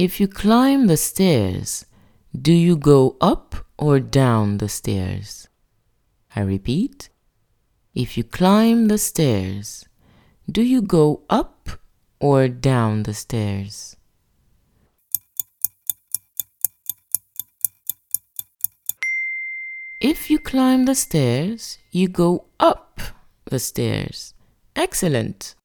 If you climb the stairs, do you go up or down the stairs? I repeat. If you climb the stairs, do you go up or down the stairs? If you climb the stairs, you go up the stairs. Excellent.